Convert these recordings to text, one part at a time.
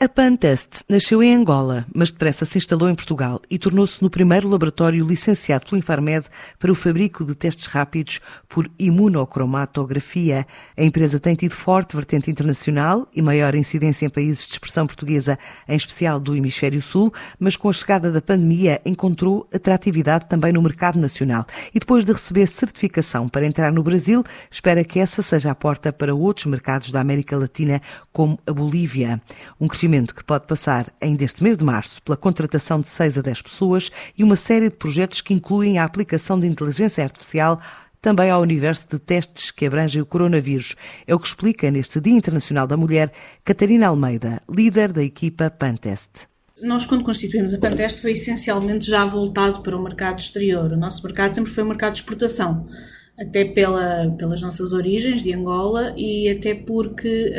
A Pantest nasceu em Angola, mas depressa se instalou em Portugal e tornou-se no primeiro laboratório licenciado pelo Infarmed para o fabrico de testes rápidos por imunocromatografia. A empresa tem tido forte vertente internacional e maior incidência em países de expressão portuguesa, em especial do Hemisfério Sul, mas com a chegada da pandemia encontrou atratividade também no mercado nacional. E depois de receber certificação para entrar no Brasil, espera que essa seja a porta para outros mercados da América Latina, como a Bolívia. Um crescimento que pode passar ainda este mês de março pela contratação de 6 a 10 pessoas e uma série de projetos que incluem a aplicação de inteligência artificial também ao universo de testes que abrangem o coronavírus. É o que explica neste Dia Internacional da Mulher Catarina Almeida, líder da equipa Pantest. Nós, quando constituímos a Pantest, foi essencialmente já voltado para o mercado exterior. O nosso mercado sempre foi o mercado de exportação, até pela, pelas nossas origens de Angola e até porque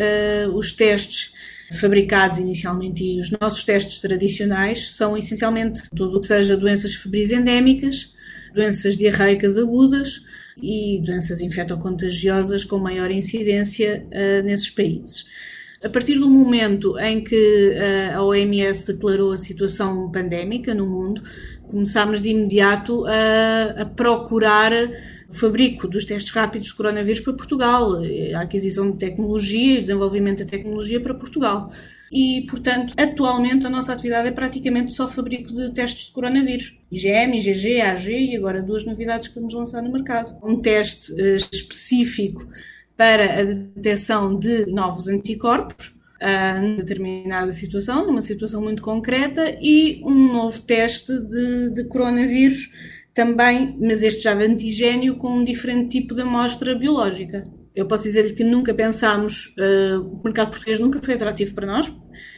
uh, os testes fabricados inicialmente e os nossos testes tradicionais são essencialmente tudo o que seja doenças febris endémicas, doenças diarreicas agudas e doenças infectocontagiosas com maior incidência uh, nesses países. A partir do momento em que uh, a OMS declarou a situação pandémica no mundo, começámos de imediato a, a procurar o fabrico dos testes rápidos de coronavírus para Portugal, a aquisição de tecnologia e o desenvolvimento da tecnologia para Portugal. E, portanto, atualmente a nossa atividade é praticamente só fabrico de testes de coronavírus. IgM, IgG, AG e agora duas novidades que vamos lançar no mercado. Um teste uh, específico para a detecção de novos anticorpos, em determinada situação, numa situação muito concreta, e um novo teste de, de coronavírus também, mas este já de antigênio com um diferente tipo de amostra biológica. Eu posso dizer-lhe que nunca pensámos, uh, o mercado português nunca foi atrativo para nós,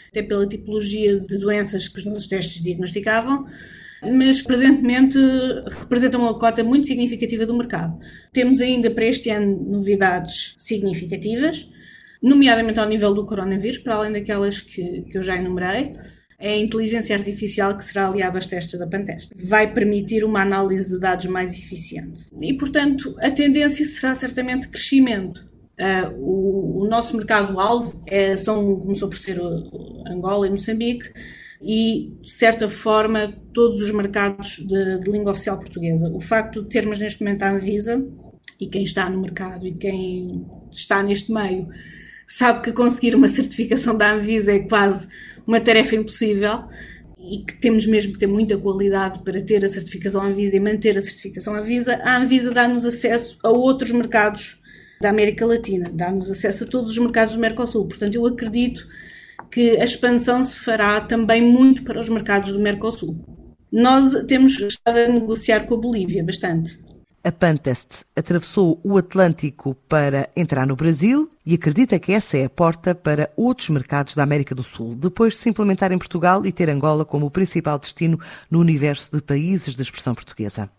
até pela tipologia de doenças que os nossos testes diagnosticavam, mas presentemente representa uma cota muito significativa do mercado. Temos ainda para este ano novidades significativas, nomeadamente ao nível do coronavírus, para além daquelas que, que eu já enumerei é a inteligência artificial que será aliada aos testes da Pantest. Vai permitir uma análise de dados mais eficiente. E, portanto, a tendência será certamente crescimento. Uh, o, o, nosso mercado-alvo é, são, começou por ser Angola e Moçambique, e, de certa forma, todos os mercados de, de, língua oficial portuguesa. O facto de termos neste momento a Anvisa, e quem está no mercado e quem está neste meio, sabe que conseguir uma certificação da Anvisa é quase uma tarefa impossível e que temos mesmo que ter muita qualidade para ter a certificação Anvisa e manter a certificação Anvisa, a Anvisa dá-nos acesso a outros mercados da América Latina, dá-nos acesso a todos os mercados do Mercosul. Portanto, eu acredito que a expansão se fará também muito para os mercados do Mercosul. Nós temos estado a negociar com a Bolívia bastante. A Pantest atravessou o Atlântico para entrar no Brasil e acredita que essa é a porta para outros mercados da América do Sul, depois de se implementar em Portugal e ter Angola como o principal destino no universo de países da expressão portuguesa.